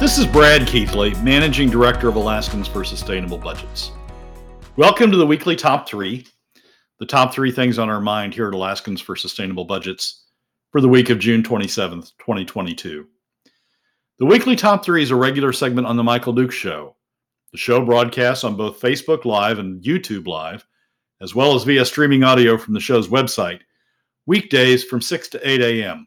This is Brad Keithley, Managing Director of Alaskans for Sustainable Budgets. Welcome to the weekly top three, the top three things on our mind here at Alaskans for Sustainable Budgets for the week of June 27th, 2022. The weekly top three is a regular segment on The Michael Duke Show. The show broadcasts on both Facebook Live and YouTube Live, as well as via streaming audio from the show's website, weekdays from 6 to 8 a.m.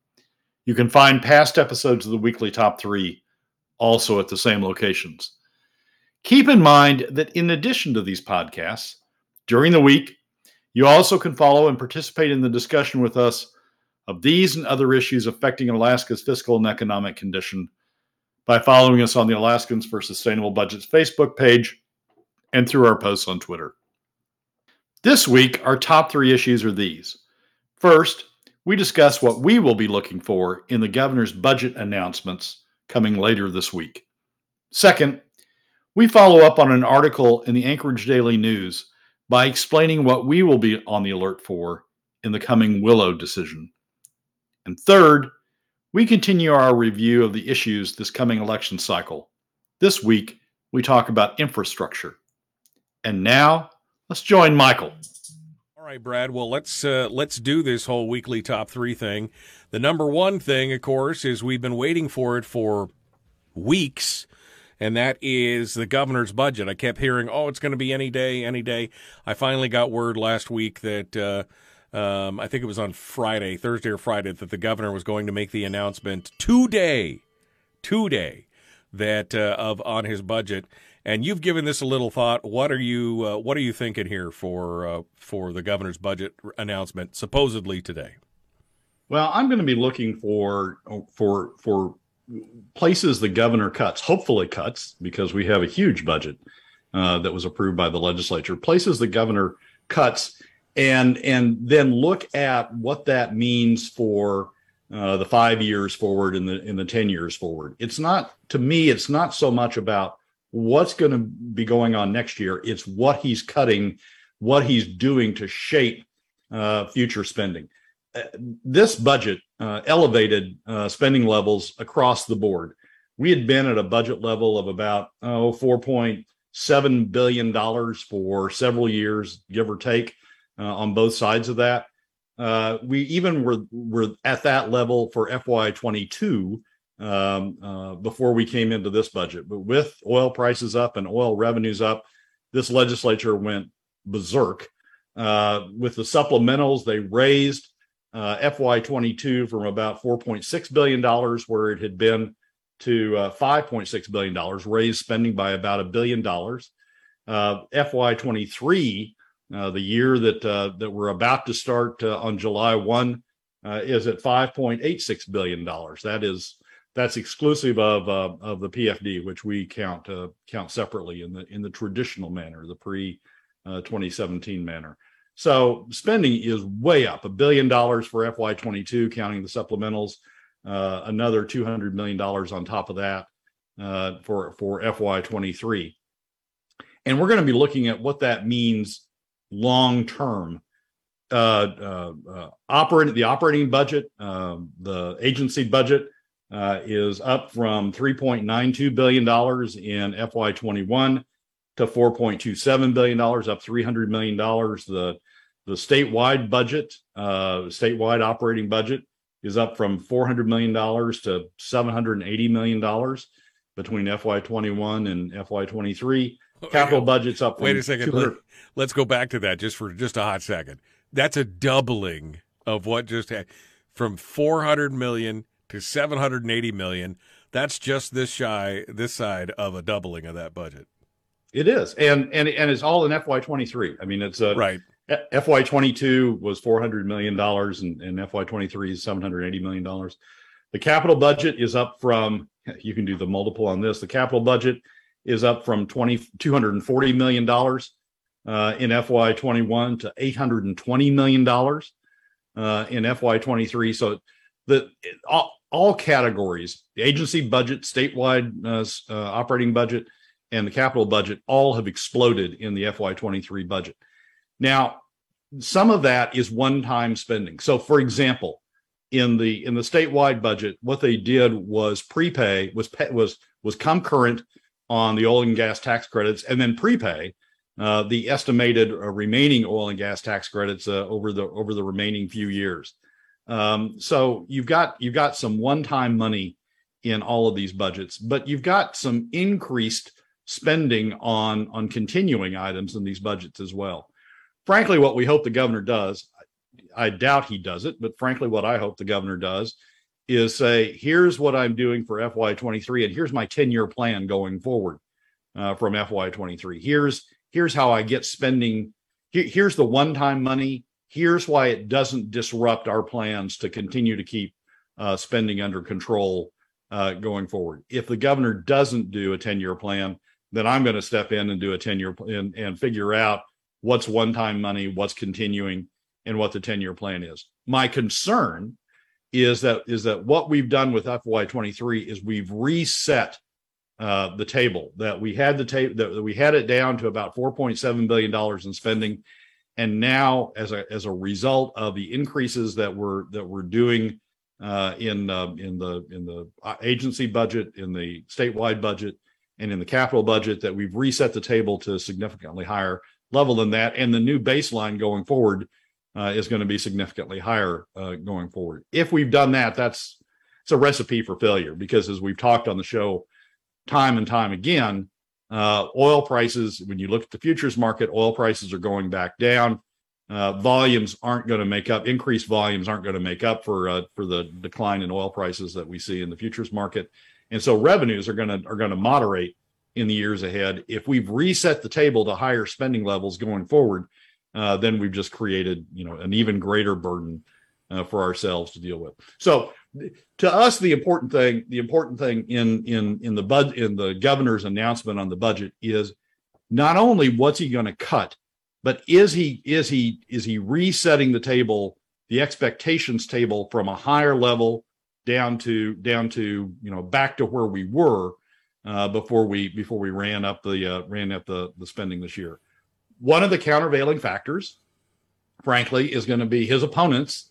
You can find past episodes of the weekly top three also at the same locations. Keep in mind that in addition to these podcasts, during the week, you also can follow and participate in the discussion with us of these and other issues affecting Alaska's fiscal and economic condition by following us on the Alaskans for Sustainable Budgets Facebook page and through our posts on Twitter. This week, our top three issues are these. First, we discuss what we will be looking for in the governor's budget announcements coming later this week. Second, we follow up on an article in the Anchorage Daily News by explaining what we will be on the alert for in the coming Willow decision. And third, we continue our review of the issues this coming election cycle. This week, we talk about infrastructure. And now, let's join Michael right, Brad. Well, let's uh, let's do this whole weekly top three thing. The number one thing, of course, is we've been waiting for it for weeks, and that is the governor's budget. I kept hearing, "Oh, it's going to be any day, any day." I finally got word last week that uh, um, I think it was on Friday, Thursday or Friday, that the governor was going to make the announcement today, today, that uh, of on his budget and you've given this a little thought. What are you uh, What are you thinking here for uh, for the governor's budget announcement supposedly today? Well, I'm going to be looking for for for places the governor cuts, hopefully cuts, because we have a huge budget uh, that was approved by the legislature. Places the governor cuts, and and then look at what that means for uh, the five years forward and the in the ten years forward. It's not to me. It's not so much about what's going to be going on next year. It's what he's cutting, what he's doing to shape uh, future spending. Uh, this budget uh, elevated uh, spending levels across the board. We had been at a budget level of about oh, $4.7 billion for several years, give or take, uh, on both sides of that. Uh, we even were, were at that level for FY22 um, uh, before we came into this budget. But with oil prices up and oil revenues up, this legislature went berserk. Uh, with the supplementals, they raised uh, FY22 from about $4.6 billion, where it had been, to uh, $5.6 billion, raised spending by about a billion dollars. Uh, FY23, uh, the year that that we're about to start on July 1, is at $5.86 billion. That is that's exclusive of uh, of the PFD, which we count uh, count separately in the in the traditional manner, the pre uh, 2017 manner. So spending is way up, a billion dollars for FY22, counting the supplementals, uh, another 200 million dollars on top of that uh, for for FY23, and we're going to be looking at what that means long term. Uh, operating the operating budget, the agency budget uh, is up from $3.92 billion in FY21 to $4.27 billion, up $300 million. The, the statewide budget, uh, statewide operating budget, is up from $400 million to $780 million between FY21 and FY23. Capital budget's up. Wait a second. Let, let's go back to that just for just a hot second. That's a doubling of what just had from 400 million to 780 million. That's just this shy this side of a doubling of that budget. It is. And and and it's all in FY23. I mean it's a Right. FY22 was 400 million dollars and, and FY23 is 780 million dollars. The capital budget is up from you can do the multiple on this. The capital budget is up from 20, $240 million uh, in FY21 to $820 million uh, in FY23. So the all, all categories, the agency budget, statewide uh, uh operating budget, and the capital budget all have exploded in the FY23 budget. Now, some of that is one-time spending. So, for example, in the in the statewide budget, what they did was prepay was was was come current on the oil and gas tax credits, and then prepay uh, the estimated uh, remaining oil and gas tax credits uh, over the over the remaining few years. Um, so you've got you've got some one-time money in all of these budgets, but you've got some increased spending on on continuing items in these budgets as well. Frankly, what we hope the governor does, I doubt he does it, but frankly, what I hope the governor does is say, here's what I'm doing for FY23, and here's my 10 year plan going forward uh, from FY23. Here's here's how I get spending. Here, here's the one time money. Here's why it doesn't disrupt our plans to continue to keep uh, spending under control uh, going forward. If the governor doesn't do a 10 year plan, then I'm going to step in and do a 10 year and, and figure out what's one time money, what's continuing, and what the 10 year plan is. My concern is that is that what we've done with FY23 is we've reset uh, the table that we had the table that we had it down to about 4.7 billion dollars in spending, and now as a as a result of the increases that we're that we're doing uh, in uh, in the in the uh, agency budget, in the statewide budget, and in the capital budget, that we've reset the table to a significantly higher level than that, and the new baseline going forward uh, is going to be significantly higher uh, going forward. If we've done that, that's it's a recipe for failure because as we've talked on the show time and time again, uh, oil prices, when you look at the futures market, oil prices are going back down. Uh, volumes aren't going to make up increased volumes aren't going to make up for uh, for the decline in oil prices that we see in the futures market, and so revenues are going to are going to moderate in the years ahead. If we've reset the table to higher spending levels going forward, uh, then we've just created you know an even greater burden uh, for ourselves to deal with. So to us, the important thing the important thing in in in the bud in the governor's announcement on the budget is not only what's he going to cut, but is he is he is he resetting the table the expectations table from a higher level down to down to you know back to where we were uh, before we before we ran up the uh, ran up the the spending this year. One of the countervailing factors, frankly, is going to be his opponents,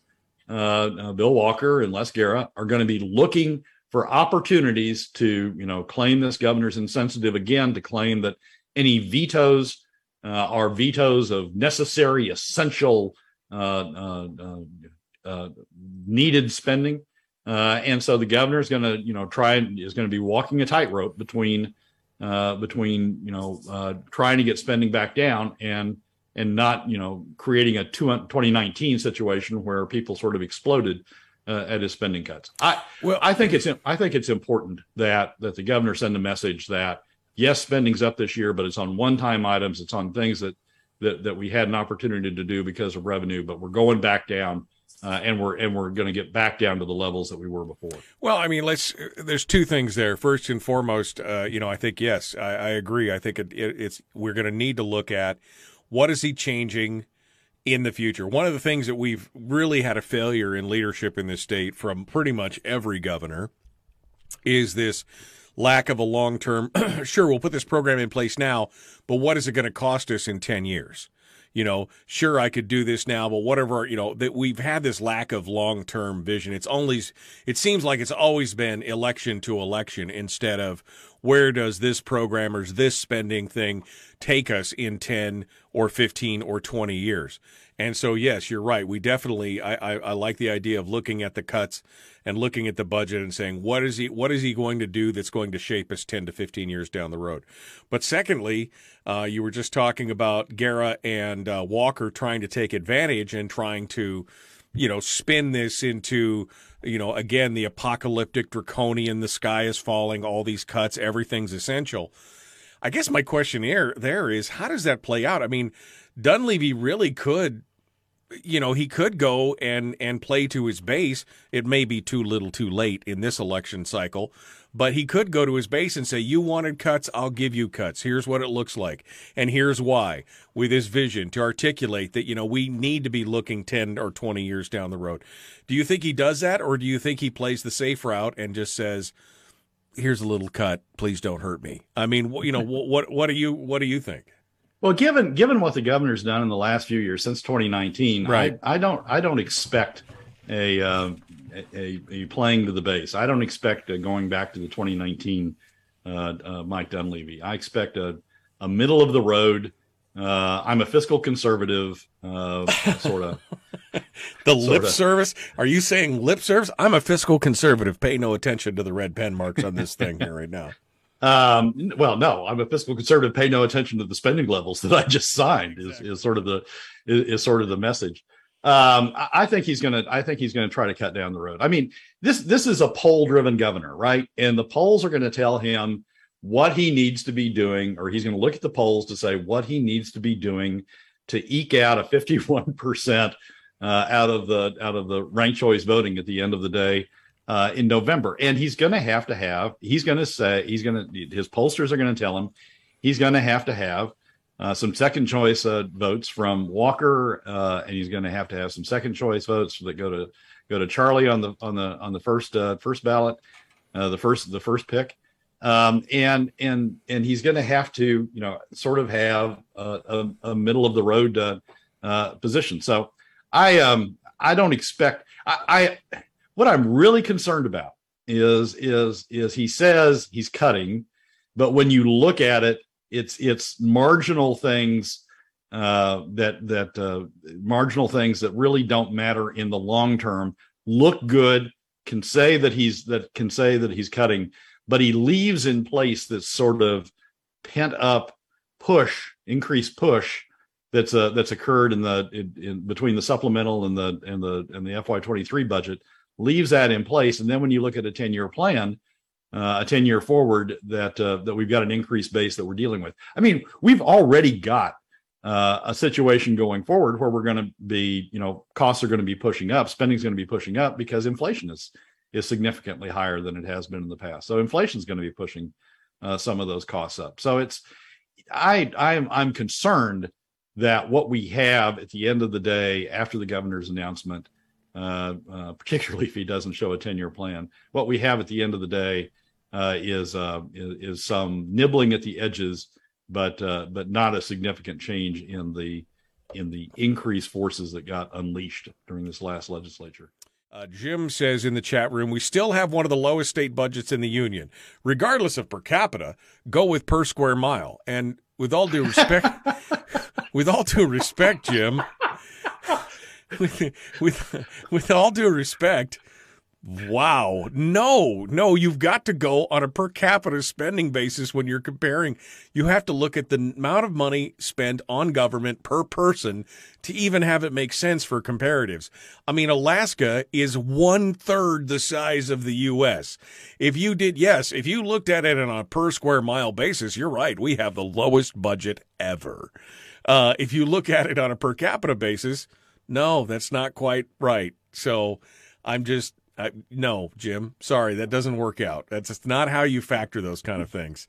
uh, uh, Bill Walker and Les Gara, are going to be looking for opportunities to, you know, claim this governor's insensitive again, to claim that any vetoes uh, are vetoes of necessary, essential, uh, uh, needed spending. and so the governor is going to, you know, try and is going to be walking a tightrope between uh, between you know uh, trying to get spending back down and and not you know creating a 2019 situation where people sort of exploded uh, at his spending cuts. I well, I think it's I think it's important that that the governor send a message that yes, spending's up this year, but it's on one-time items. It's on things that that that we had an opportunity to do because of revenue, but we're going back down uh, and we're and we're going to get back down to the levels that we were before. Well, I mean, let's. There's two things there. First and foremost, uh, you know, I think yes, I, I agree. I think it, it, it's we're going to need to look at what is he changing in the future. One of the things that we've really had a failure in leadership in this state from pretty much every governor is this lack of a long term. sure, we'll put this program in place now, but what is it going to cost us in ten years? You know, sure I could do this now, but whatever, you know, that we've had this lack of long term vision. It's only, it seems like it's always been election to election instead of where does this programmer's this spending thing take us in 10 or 15 or 20 years? And so, yes, you're right. We definitely, I, I, I like the idea of looking at the cuts and looking at the budget and saying what is he what is he going to do that's going to shape us 10 to 15 years down the road? But secondly uh, you were just talking about Gara and uh, Walker trying to take advantage and trying to you know spin this into you know again the apocalyptic draconian the sky is falling all these cuts everything's essential. I guess my question here there is how does that play out? I mean Dunleavy really could you know, he could go and and play to his base. It may be too little, too late in this election cycle, but he could go to his base and say, "You wanted cuts, I'll give you cuts. Here's what it looks like, and here's why." With his vision to articulate that, you know, we need to be looking ten or twenty years down the road. Do you think he does that, or do you think he plays the safe route and just says? Here's a little cut. Please don't hurt me. I mean, you know, what what do you what do you think? Well, given given what the governor's done in the last few years since 2019, right. I, I don't I don't expect a, uh, a, a playing to the base. I don't expect going back to the 2019 uh, uh, Mike Dunleavy. I expect a a middle of the road. Uh, I'm a fiscal conservative, uh, sort of. the lip service? Are you saying lip service? I'm a fiscal conservative. Pay no attention to the red pen marks on this thing here right now. Um, well, no, I'm a fiscal conservative. Pay no attention to the spending levels that I just signed. Is, exactly. is sort of the is, is, sort of the message. Um, I, I think he's gonna. I think he's gonna try to cut down the road. I mean, this this is a poll driven governor, right? And the polls are going to tell him what he needs to be doing, or he's going to look at the polls to say what he needs to be doing to eke out a 51 percent uh, out of the out of the ranked choice voting at the end of the day uh, in November. And he's going to have to have, he's going to say, he's going to, his pollsters are going to tell him he's going to have to have uh, some second choice uh, votes from Walker, uh, and he's going to have to have some second choice votes that go to go to Charlie on the on the on the first uh, first ballot, uh, the first the first pick, um, and and and he's going to have to you know sort of have a, a, a middle of the road position. So I um I don't expect I, I what I'm really concerned about is is is he says he's cutting, but when you look at it, it's it's marginal things uh, that that uh, marginal things that really don't matter in the long term. Look good, can say that he's that can say that he's cutting, but he leaves in place this sort of pent up push, increased push that's uh, that's occurred in the in, in, between the supplemental and the and the and the FY23 budget leaves that in place. And then when you look at a 10 year plan, uh, a 10 year forward that uh, that we've got an increased base that we're dealing with. I mean, we've already got uh, a situation going forward where we're going to be, you know, costs are going to be pushing up, spending is going to be pushing up because inflation is is significantly higher than it has been in the past. So inflation is going to be pushing uh, some of those costs up. So it's I I'm I'm concerned that what we have at the end of the day after the governor's announcement uh, uh, particularly if he doesn't show a 10 year plan. What we have at the end of the day uh, is, uh, is, is some nibbling at the edges, but uh, but not a significant change in the in the increased forces that got unleashed during this last legislature. Uh, Jim says in the chat room, we still have one of the lowest state budgets in the union. Regardless of per capita, go with per square mile. And with all due respect, with all due respect, Jim, with, with, with all due respect, wow, no, no, you've got to go on a per capita spending basis when you're comparing. You have to look at the amount of money spent on government per person to even have it make sense for comparatives. I mean, Alaska is one third the size of the U.S. If you did, yes, if you looked at it on a per square mile basis, you're right. We have the lowest budget ever. Uh, if you look at it on a per capita basis, no, that's not quite right. So I'm just, I, no, Jim, sorry, that doesn't work out. That's not how you factor those kind of things.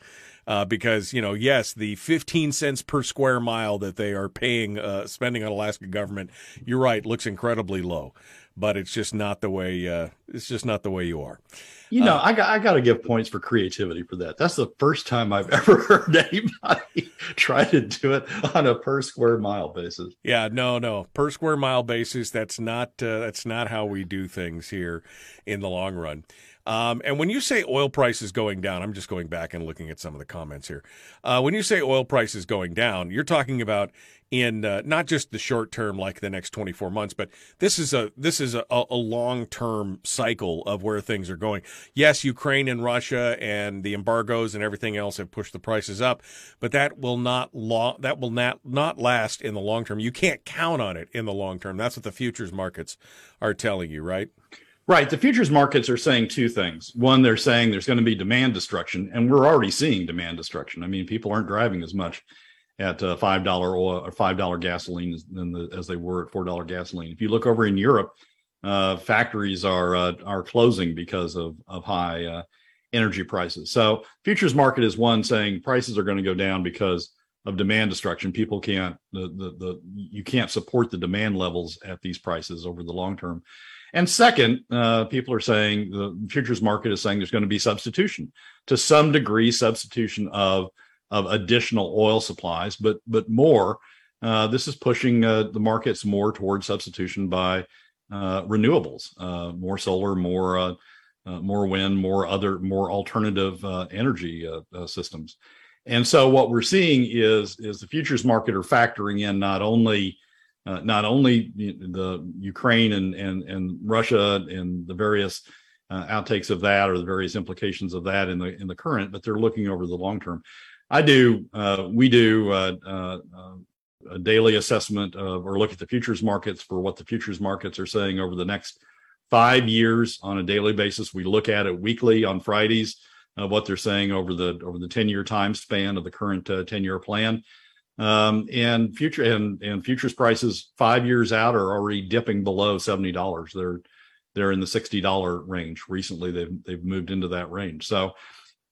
Uh, because, you know, yes, the 15 cents per square mile that they are paying, uh, spending on Alaska government, you're right, looks incredibly low but it's just not the way uh, it's just not the way you are. You know, uh, I got I got to give points for creativity for that. That's the first time I've ever heard anybody try to do it on a per square mile basis. Yeah, no, no, per square mile basis. That's not uh, that's not how we do things here in the long run. Um, and when you say oil prices going down, I'm just going back and looking at some of the comments here. Uh, when you say oil prices going down, you're talking about in uh, not just the short term, like the next 24 months, but this is a this is a, a long term cycle of where things are going. Yes, Ukraine and Russia and the embargoes and everything else have pushed the prices up, but that will not lo- that will not not last in the long term. You can't count on it in the long term. That's what the futures markets are telling you, right? Right. The futures markets are saying two things. One, they're saying there's going to be demand destruction, and we're already seeing demand destruction. I mean, people aren't driving as much at uh, five dollar oil or five dollar gasoline as, the, as they were at four dollar gasoline. If you look over in Europe, uh, factories are uh, are closing because of of high uh, energy prices. So futures market is one saying prices are going to go down because of demand destruction. People can't the, the the you can't support the demand levels at these prices over the long term. And second, uh, people are saying the futures market is saying there's going to be substitution to some degree, substitution of of additional oil supplies, but but more. Uh, this is pushing uh, the markets more towards substitution by uh, renewables, uh, more solar, more uh, more wind, more other more alternative energy systems. And so what we're seeing is is the futures market are factoring in not only uh, not only the Ukraine and and and Russia and the various uh, outtakes of that or the various implications of that in the in the current, but they're looking over the long term. I do. Uh, we do uh, uh, a daily assessment of or look at the futures markets for what the futures markets are saying over the next five years on a daily basis. We look at it weekly on Fridays of what they're saying over the over the 10 year time span of the current uh, 10 year plan um, and future and and futures prices five years out are already dipping below seventy dollars. They're they're in the sixty dollar range. Recently, they've they've moved into that range. So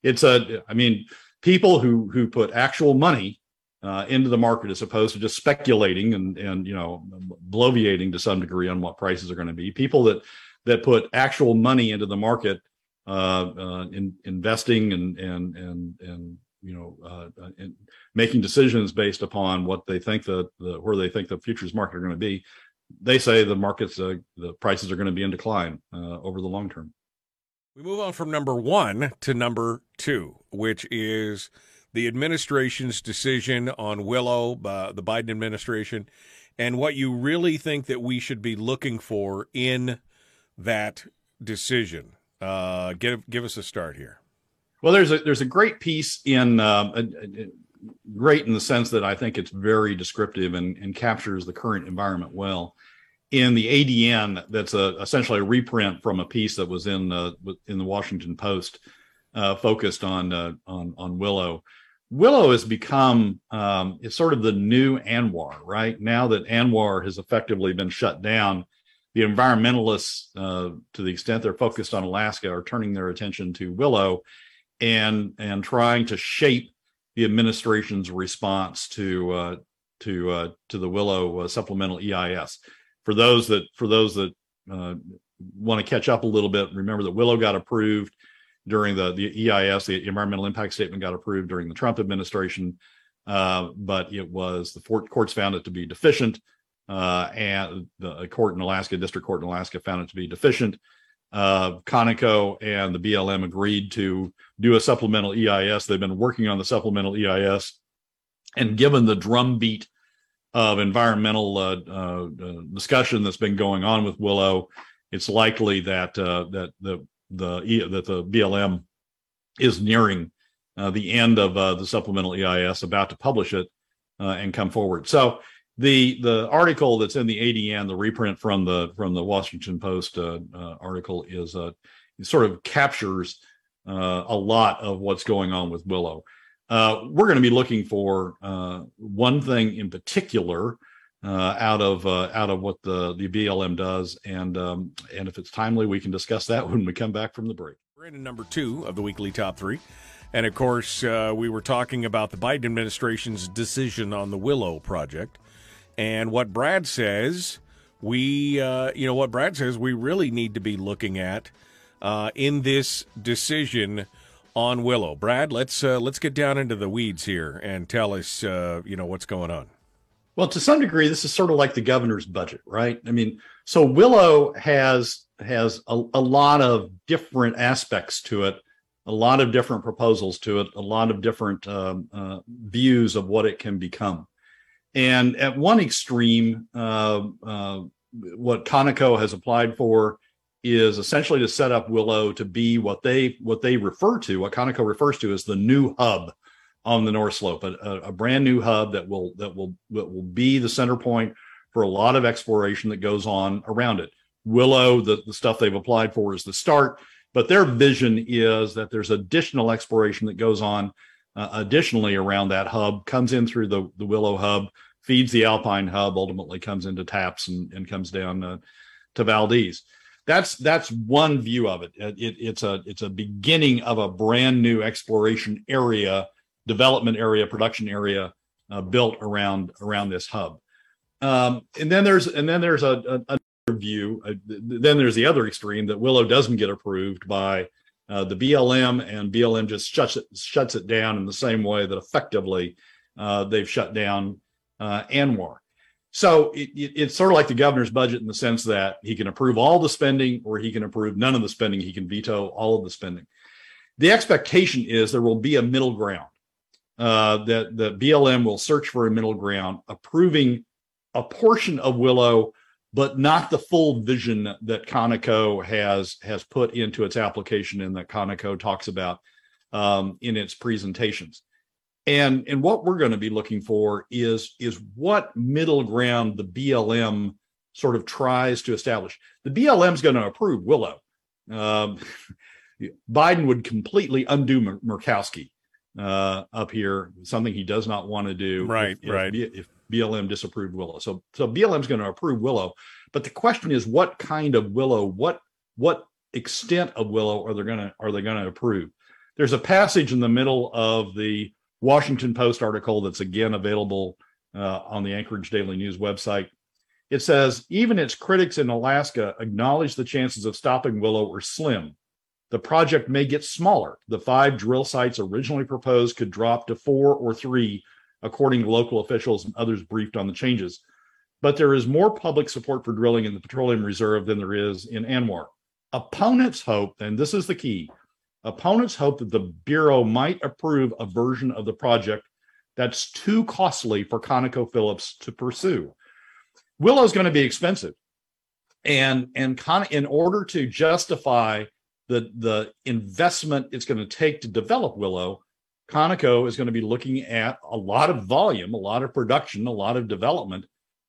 it's a I mean people who who put actual money uh, into the market as opposed to just speculating and and you know bloviating to some degree on what prices are going to be. People that that put actual money into the market, uh, uh, in investing and and and and you know, uh, uh making decisions based upon what they think the, the where they think the futures market are going to be. They say the markets, uh, the prices are going to be in decline uh, over the long term. We move on from number one to number two, which is the administration's decision on Willow, uh, the Biden administration, and what you really think that we should be looking for in that decision. Uh, give give us a start here. Well, there's a there's a great piece in uh, a, a, great in the sense that I think it's very descriptive and, and captures the current environment well. In the ADN, that's a, essentially a reprint from a piece that was in the in the Washington Post, uh, focused on uh, on on Willow. Willow has become um, it's sort of the new ANWR, right? Now that ANWR has effectively been shut down, the environmentalists, uh, to the extent they're focused on Alaska, are turning their attention to Willow and and trying to shape the administration's response to uh, to uh, to the Willow uh, supplemental EIS. For those that for those that uh, want to catch up a little bit, remember that Willow got approved during the the EIS, the environmental impact statement got approved during the Trump administration, uh, but it was the courts found it to be deficient, uh, and the court in Alaska, district court in Alaska, found it to be deficient uh, Conoco and the BLM agreed to do a supplemental EIS. They've been working on the supplemental EIS, and given the drumbeat of environmental uh, uh, uh, discussion that's been going on with Willow, it's likely that uh, that the the that the BLM is nearing uh, the end of the supplemental EIS, about to publish it and come forward. So the the article that's in the ADN, the reprint from the from the Washington Post uh, uh, article, is uh, sort of captures uh, a lot of what's going on with Willow. Uh, we're going to be looking for uh, one thing in particular out of out of what the the BLM does, and um, and if it's timely, we can discuss that when we come back from the break. We're in number two of the weekly top three. And of course, we were talking about the Biden administration's decision on the Willow project. And what Brad says, we, uh, you know, what Brad says, we really need to be looking at uh, in this decision on Willow. Brad, let's uh, let's get down into the weeds here and tell us, uh, you know, what's going on. Well, to some degree, this is sort of like the governor's budget, right? I mean, so Willow has has a, a lot of different aspects to it, a lot of different proposals to it, a lot of different um, uh, views of what it can become. And at one extreme, uh, uh, what Conoco has applied for is essentially to set up Willow to be what they what they refer to, what Conoco refers to as the new hub on the North Slope, a, a brand new hub that will that will that will be the center point for a lot of exploration that goes on around it. Willow, the, the stuff they've applied for is the start, but their vision is that there's additional exploration that goes on uh, additionally around that hub, comes in through the, the Willow hub, feeds the Alpine hub, ultimately comes into TAPS and, and comes down uh, to Valdez. That's that's one view of it. It, it. It's a it's a beginning of a brand new exploration area, development area, production area uh, built around around this hub. Um, and then there's and then there's a, a another view. Uh, then there's the other extreme that Willow doesn't get approved by uh, the BLM, and BLM just shuts it shuts it down in the same way that effectively uh, they've shut down uh, ANWR. So it, it, it's sort of like the governor's budget in the sense that he can approve all the spending, or he can approve none of the spending. He can veto all of the spending. The expectation is there will be a middle ground. Uh, that the BLM will search for a middle ground, approving a portion of Willow, but not the full vision that Conoco has has put into its application and that Conoco talks about um, in its presentations. And and what we're going to be looking for is is what middle ground the BLM sort of tries to establish. The BLM is going to approve Willow. Um, Biden would completely undo Murkowski uh, up here, something he does not want to do. Right, if, right. If, if BLM disapproved Willow, so so BLM is going to approve Willow, but the question is, what kind of Willow? What what extent of Willow are they going to are they going to approve? There's a passage in the middle of the Washington Post article that's again available uh, on the Anchorage Daily News website. It says even its critics in Alaska acknowledge the chances of stopping Willow are slim the project may get smaller. The five drill sites originally proposed could drop to four or three, according to local officials and others briefed on the changes. But there is more public support for drilling in the petroleum reserve than there is in ANWR. Opponents hope, and this is the key opponents hope that the Bureau might approve a version of the project that's too costly for ConocoPhillips to pursue. Willow is going to be expensive. And, and Con- in order to justify the the investment it's going to take to develop Willow, Conoco is going to be looking at a lot of volume, a lot of production, a lot of development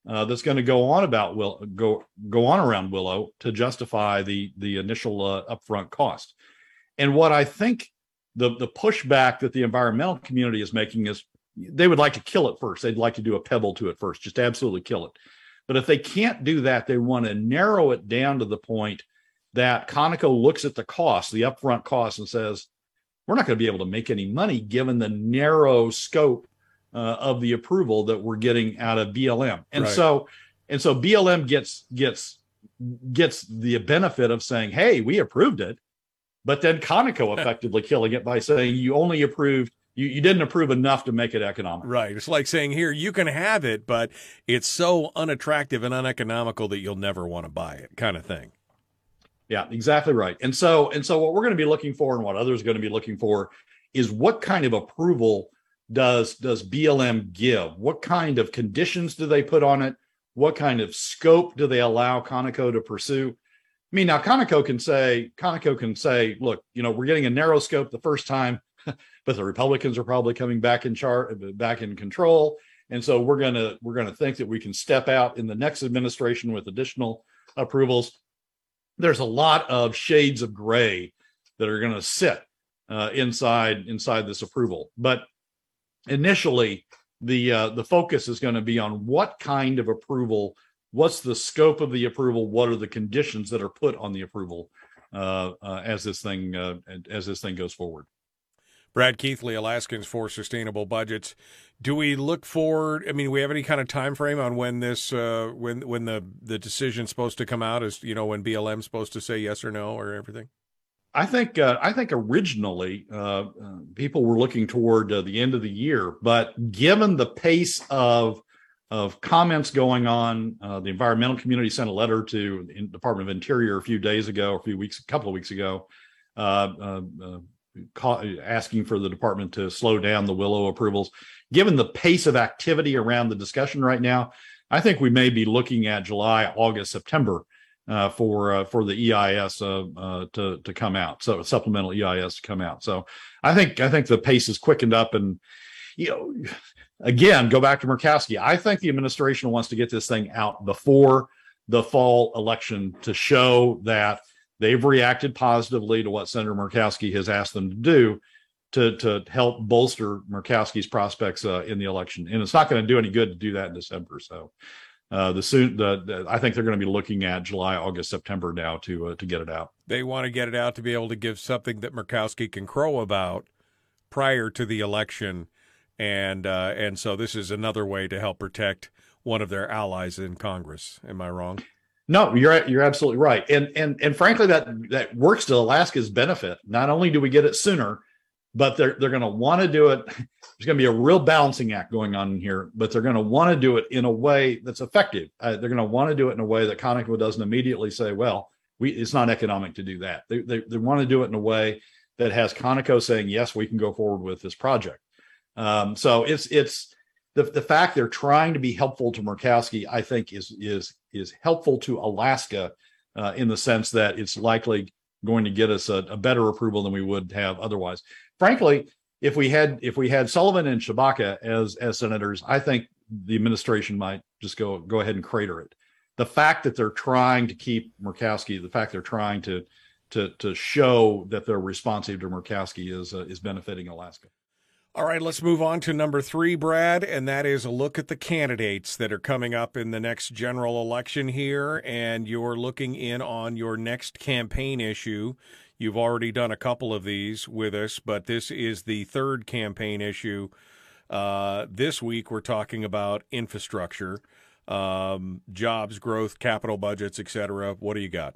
uh, that's going to go on about will go go on around Willow to justify the the initial uh, upfront cost. And what I think the the pushback that the environmental community is making is they would like to kill it first. They'd like to do a pebble to it first, just absolutely kill it. But if they can't do that, they want to narrow it down to the point that Conoco looks at the cost, the upfront cost, and says, we're not going to be able to make any money given the narrow scope uh, of the approval that we're getting out of BLM. And right. so, and so BLM gets gets gets the benefit of saying, "Hey, we approved it," but then Conoco effectively killing it by saying, "You only approved." You, you didn't approve enough to make it economic. Right. It's like saying, here, you can have it, but it's so unattractive and uneconomical that you'll never want to buy it, kind of thing. Yeah, exactly right. And so and so what we're going to be looking for and what others are going to be looking for is what kind of approval does does BLM give? What kind of conditions do they put on it? What kind of scope do they allow Conoco to pursue? I mean, now Conoco can say Conoco can say, look, you know, we're getting a narrow scope the first time, but the Republicans are probably coming back in chart back in control, and so we're gonna we're gonna think that we can step out in the next administration with additional approvals there's a lot of shades of gray that are going to sit uh, inside inside this approval. But initially, the uh, the focus is going to be on what kind of approval, what's the scope of the approval, what are the conditions that are put on the approval uh, uh as this thing uh, as this thing goes forward. Brad Keithley, Alaskans for Sustainable Budgets. Do we look for? I mean, we have any kind of time frame on when this, uh, when when the the decision's supposed to come out? Is you know when BLM's supposed to say yes or no or everything? I think uh, I think originally uh, uh people were looking toward uh, the end of the year, but given the pace of of comments going on, uh, the environmental community sent a letter to the Department of Interior a few days ago, a few weeks, a couple of weeks ago, asking for the department to slow down the Willow approvals. Given the pace of activity around the discussion right now, I think we may be looking at July, August, September uh, for uh, for the EIS uh, uh, to to come out. So supplemental EIS to come out. So I think I think the pace is quickened up, and you know, again, go back to Murkowski. I think the administration wants to get this thing out before the fall election to show that They've reacted positively to what Senator Murkowski has asked them to do. to to help bolster Murkowski's prospects uh, in the election. And it's not going to do any good to do that in December. So uh, the soon the, the, I think they're going to be looking at July, August, September now to uh, to get it out. They want to get it out to be able to give something that Murkowski can crow about prior to the election, and uh, and so this is another way to help protect one of their allies in Congress. Am I wrong? No, you're you're absolutely right, and and and frankly, that that works to Alaska's benefit. Not only do we get it sooner, but they're they're going to want to do it. There's going to be a real balancing act going on here, but they're going to want to do it in a way that's effective. Uh, they're going to want to do it in a way that Conoco doesn't immediately say, "Well, we it's not economic to do that." They they, they want to do it in a way that has Conoco saying, "Yes, we can go forward with this project." Um, so it's it's the the fact they're trying to be helpful to Murkowski, I think, is is is helpful to Alaska uh, in the sense that it's likely going to get us a, a better approval than we would have otherwise frankly, if we had if we had Sullivan and Tshibaka as as senators, I think the administration might just go go ahead and crater it. The fact that they're trying to keep Murkowski, the fact they're trying to to to show that they're responsive to Murkowski is uh, is benefiting Alaska. All right, let's move on to number three, Brad, and that is a look at the candidates that are coming up in the next general election here. And you're looking in on your next campaign issue. You've already done a couple of these with us, but this is the third campaign issue. Uh, this week, we're talking about infrastructure, um, jobs, growth, capital budgets, etc. What do you got?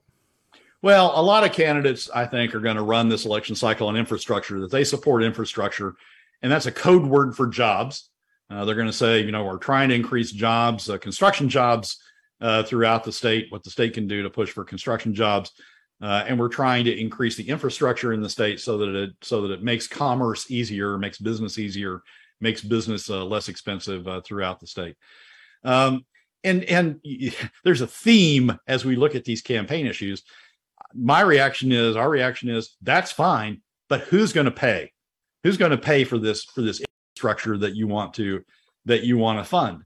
Well, a lot of candidates, I think, are going to run this election cycle on infrastructure, that they support infrastructure. And that's a code word for jobs. Uh, they're going to say, you know, we're trying to increase jobs, uh, construction jobs uh, throughout the state, what the state can do to push for construction jobs. Uh, and we're trying to increase the infrastructure in the state so that it so that it makes commerce easier, makes business easier, makes business uh, less expensive uh, throughout the state. Um, and and there's a theme as we look at these campaign issues. My reaction is, our reaction is, that's fine, but who's going to pay? Who's going to pay for this for this infrastructure that you want to that you want to fund?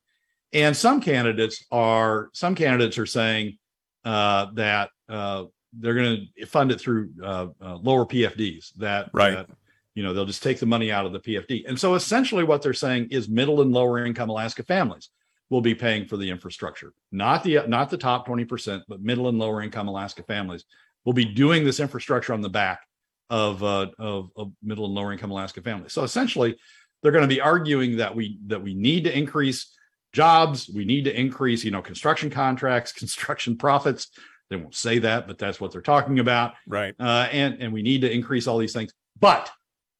And some candidates are some candidates are saying uh, that uh, they're going to fund it through uh, uh, lower PFDs. That right. That, you know they'll just take the money out of the PFD, and so essentially what they're saying is middle and lower income Alaska families will be paying for the infrastructure, not the not the top twenty percent, but middle and lower income Alaska families will be doing this infrastructure on the back of, uh, of, of middle and lower income Alaska families. So essentially, they're going to be arguing that we that we need to increase jobs, we need to increase you know construction contracts, construction profits, they won't say that, but that's what they're talking about. Right. Uh, and and we need to increase all these things. But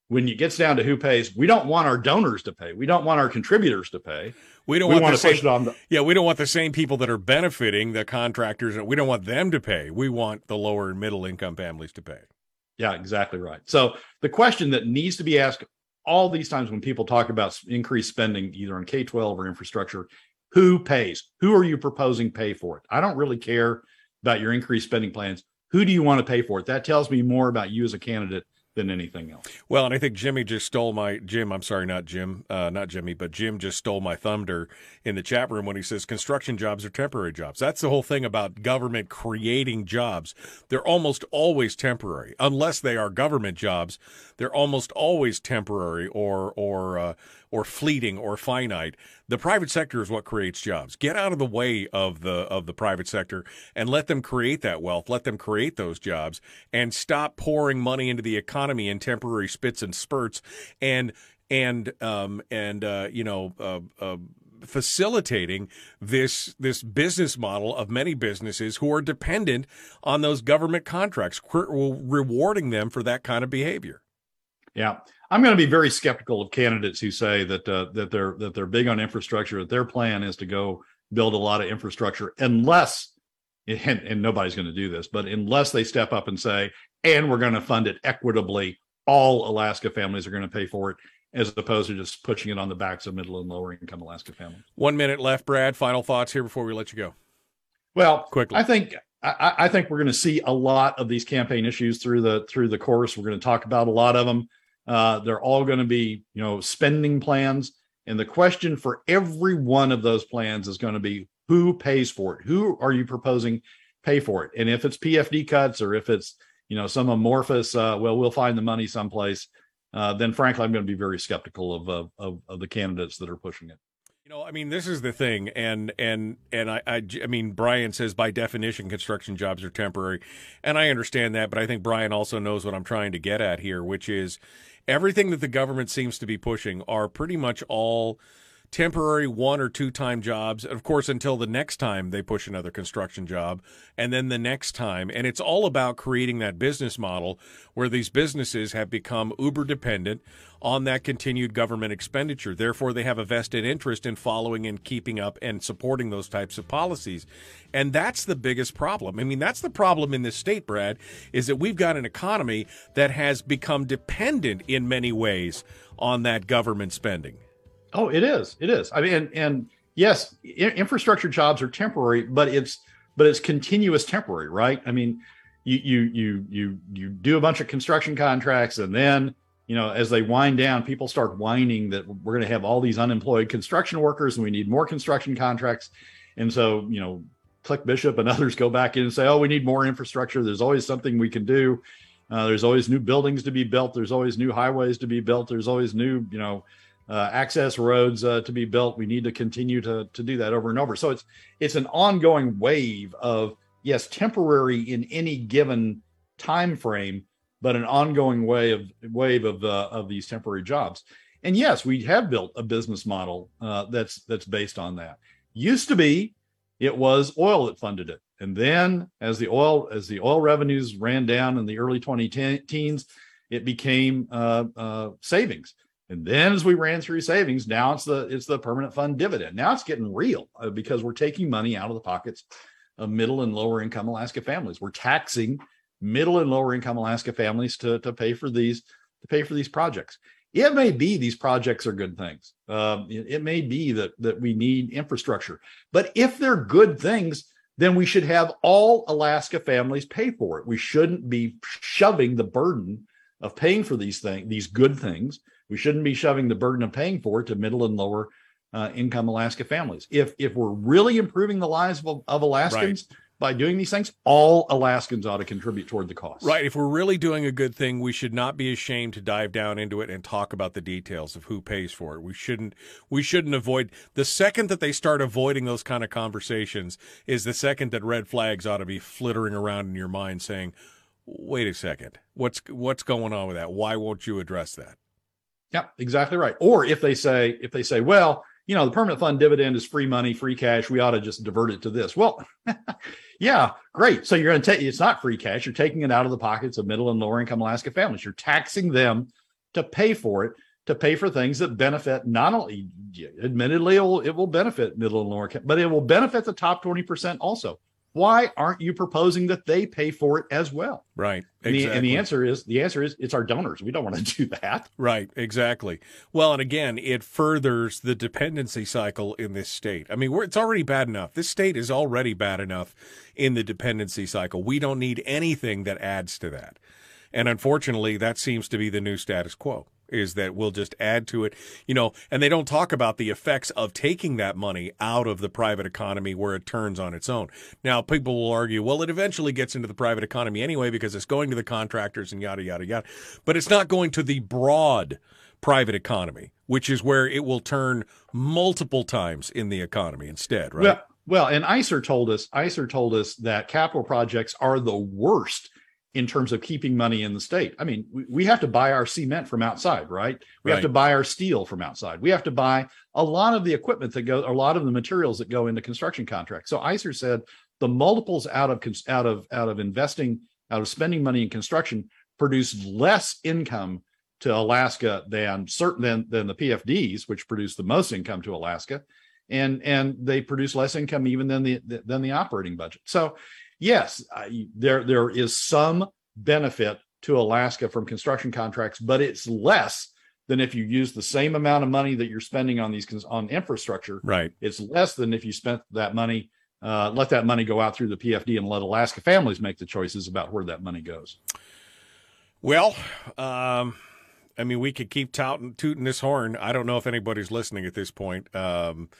when it gets down to who pays, we don't want our donors to pay. We don't want our contributors to pay. We don't we want, want to same, push it on the Yeah, we don't want the same people that are benefiting the contractors. We don't want them to pay. We want the lower and middle income families to pay. Yeah, exactly right. So the question that needs to be asked all these times when people talk about increased spending either on K-12 or infrastructure, who pays? Who are you proposing pay for it? I don't really care about your increased spending plans. Who do you want to pay for it? That tells me more about you as a candidate than anything else. Well, and I think Jimmy just stole my Jim. I'm sorry, not Jim, uh, not Jimmy, but Jim just stole my thunder in the chat room when he says construction jobs are temporary jobs. That's the whole thing about government creating jobs. They're almost always temporary, unless they are government jobs. They're almost always temporary or or uh, or fleeting or finite. The private sector is what creates jobs. Get out of the way of the of the private sector and let them create that wealth. Let them create those jobs and stop pouring money into the economy in temporary spits and spurts and and um and uh, you know uh, uh, facilitating this this business model of many businesses who are dependent on those government contracts, rewarding them for that kind of behavior. Yeah. I'm going to be very skeptical of candidates who say that uh, that they're that they're big on infrastructure. That their plan is to go build a lot of infrastructure, unless and, and nobody's going to do this, but unless they step up and say, and we're going to fund it equitably, all Alaska families are going to pay for it, as opposed to just pushing it on the backs of middle and lower income Alaska families. One minute left, Brad. Final thoughts here before we let you go. Well, quickly, I think I, I think we're going to see a lot of these campaign issues through the through the course. We're going to talk about a lot of them. Uh, they're all going to be, you know, spending plans. And the question for every one of those plans is going to be who pays for it? Who are you proposing pay for it? And if it's PFD cuts or if it's, you know, some amorphous, uh, well, we'll find the money someplace. uh, then frankly, I'm going to be very skeptical of, of, of of the candidates that are pushing it. You know, I mean, this is the thing, and and and I, I, I mean, Brian says by definition, construction jobs are temporary, and I understand that, but I think Brian also knows what I'm trying to get at here, which is everything that the government seems to be pushing are pretty much all temporary one or two time jobs, of course, until the next time they push another construction job, and then the next time. And it's all about creating that business model where these businesses have become uber dependent on that continued government expenditure. Therefore, they have a vested interest in following and keeping up and supporting those types of policies. And that's the biggest problem. I mean, that's the problem in this state, Brad, is that we've got an economy that has become dependent in many ways on that government spending. Oh, it is. It is. I mean, and, and yes, infrastructure jobs are temporary, but it's but it's continuous temporary, right? I mean, you you you you you do a bunch of construction contracts, and then you know as they wind down, people start whining that we're going to have all these unemployed construction workers, and we need more construction contracts, and so you know. Click Bishop and others go back in and say, "Oh, we need more infrastructure. There's always something we can do. Uh, there's always new buildings to be built. There's always new highways to be built. There's always new, you know, uh, access roads uh, to be built. We need to continue to to do that over and over. So it's it's an ongoing wave of yes, temporary in any given time frame, but an ongoing way of wave of uh, of these temporary jobs. And yes, we have built a business model uh, that's that's based on that. Used to be, it was oil that funded it, and then as the oil as the oil revenues ran down in the early 20 teens, it became uh, uh, savings and then as we ran through savings, now it's the it's the permanent fund dividend. Now it's getting real uh, because we're taking money out of the pockets of middle and lower income Alaska families. We're taxing middle and lower income Alaska families to to pay for these to pay for these projects. It may be these projects are good things. Um, it, it may be that that we need infrastructure, but if they're good things, then we should have all Alaska families pay for it. We shouldn't be shoving the burden of paying for these things, these good things, we shouldn't be shoving the burden of paying for it to middle and lower uh, income Alaska families. If if we're really improving the lives of, of Alaskans right. by doing these things, all Alaskans ought to contribute toward the cost. Right. If we're really doing a good thing, we should not be ashamed to dive down into it and talk about the details of who pays for it. We shouldn't we shouldn't avoid the second that they start avoiding those kind of conversations is the second that red flags ought to be flittering around in your mind saying, "Wait a second. What's what's going on with that? Why won't you address that?" Yeah, exactly right. Or if they say, if they say, well, you know, the permanent fund dividend is free money, free cash. We ought to just divert it to this. Well, yeah, great. So you're going to take it's not free cash. You're taking it out of the pockets of middle and lower income Alaska families. You're taxing them to pay for it, to pay for things that benefit not only, admittedly, it will, it will benefit middle and lower, but it will benefit the top 20% also why aren't you proposing that they pay for it as well? Right. And, exactly. the, and the answer is the answer is it's our donors. We don't want to do that. Right. Exactly. Well, and again, it furthers the dependency cycle in this state. I mean, it's already bad enough. This state is already bad enough in the dependency cycle. We don't need anything that adds to that. And unfortunately, that seems to be the new status quo is that we'll just add to it, you know, and they don't talk about the effects of taking that money out of the private economy where it turns on its own. Now, people will argue, well, it eventually gets into the private economy anyway because it's going to the contractors and yada, yada, yada. But it's not going to the broad private economy, which is where it will turn multiple times in the economy instead, right? Well, well, and ISER told us, ISER told us that capital projects are the worst in terms of keeping money in the state. I mean, we, we have to buy our cement from outside, right? We right. have to buy our steel from outside. We have to buy a lot of the equipment that go, a lot of the materials that go into construction contracts. So ISER said the multiples out of out of out of investing, out of spending money in construction, produce less income to Alaska than certain than than the PFDs, which produce the most income to Alaska, and and they produce less income even than the than the operating budget. So yes, there there is some benefit to Alaska from construction contracts, but it's less than if you use the same amount of money that you're spending on these on infrastructure. Right. It's less than if you spent that money, uh, let that money go out through the PFD and let Alaska families make the choices about where that money goes. Well, um, I mean, we could keep touting, tooting this horn. I don't know if anybody's listening at this point. Um,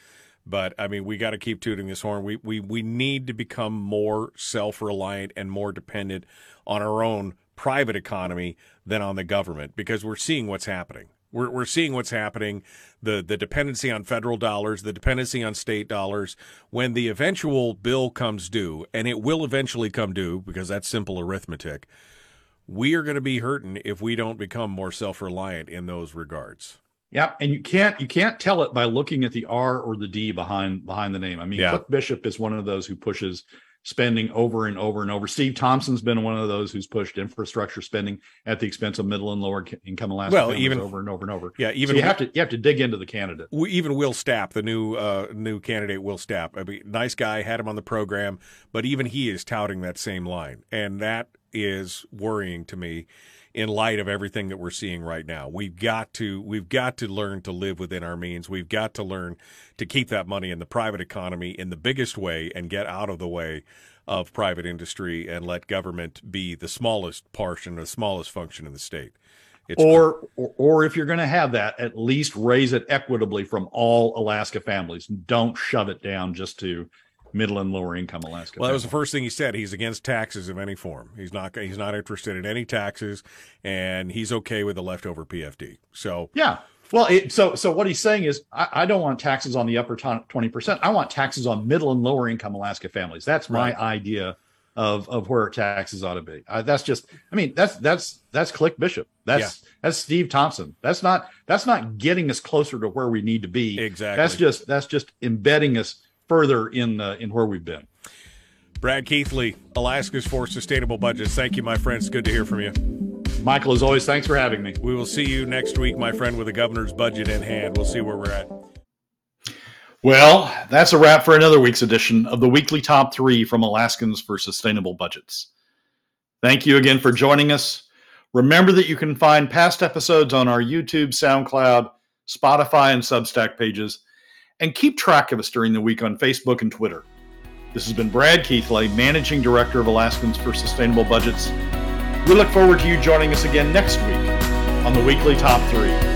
but I mean, we got to keep tooting this horn. We we we need to become more self reliant and more dependent on our own private economy than on the government because we're seeing what's happening. We're, we're seeing what's happening the, the dependency on federal dollars, the dependency on state dollars. When the eventual bill comes due, and it will eventually come due because that's simple arithmetic, we are going to be hurting if we don't become more self reliant in those regards. Yeah, and you can't you can't tell it by looking at the R or the D behind behind the name. I mean, yeah. Click Bishop is one of those who pushes spending over and over and over. Steve Thompson's been one of those who's pushed infrastructure spending at the expense of middle and lower income Alaska well, even over and over and over. Yeah, even so you have to you have to dig into the candidate. We, even Will Stapp, the new uh, new candidate, Will Stapp. I mean, nice guy, had him on the program, but even he is touting that same line, and that is worrying to me in light of everything that we're seeing right now. We've got to we've got to learn to live within our means. We've got to learn to keep that money in the private economy in the biggest way and get out of the way of private industry and let government be the smallest portion, the smallest function in the state. Or, or, or if you're going to have that, at least raise it equitably from all Alaska families. Don't shove it down just to middle and lower income Alaska. Well, that was the first thing he said. He's against taxes of any form. He's not he's not interested in any taxes, and he's okay with the leftover PFD. So yeah. Well, it, so so what he's saying is, I, I don't want taxes on the upper twenty percent. I want taxes on middle and lower income Alaska families. That's my right. idea of of where taxes ought to be. Uh, that's just, I mean, that's that's that's Click Bishop. That's yeah. that's Steve Thompson. That's not that's not getting us closer to where we need to be. Exactly. That's just that's just embedding us further in uh, in where we've been. Brad Keithley, Alaskans for Sustainable Budgets. Thank you, my friends. Good to hear from you. Michael, as always, thanks for having me. We will see you next week, my friend, with the governor's budget in hand. We'll see where we're at. Well, that's a wrap for another week's edition of the weekly top three from Alaskans for Sustainable Budgets. Thank you again for joining us. Remember that you can find past episodes on our YouTube, SoundCloud, Spotify, and Substack pages and keep track of us during the week on Facebook and Twitter. This has been Brad Keithley, Managing Director of Alaskans for Sustainable Budgets. We look forward to you joining us again next week on the weekly Top 3.